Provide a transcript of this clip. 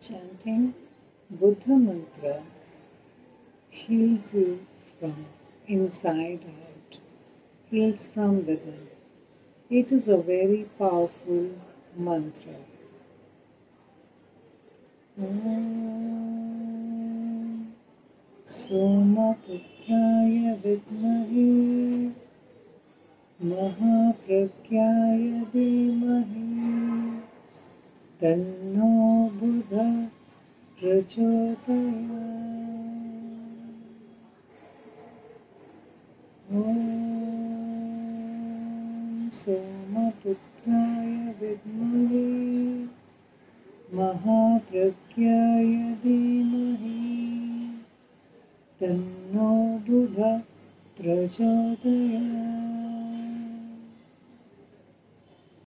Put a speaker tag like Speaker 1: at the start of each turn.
Speaker 1: Chanting Buddha mantra heals you from inside out, heals from within. It is a very powerful mantra. ॐ सोमपुत्राय विद्महे महाप्रज्ञाय धीमहि तन्नो बुध ॐ सोमपुत्राय विद्महे महाप्रज्ञाय धीमहि। तन्नो बुध प्रचोदयात्।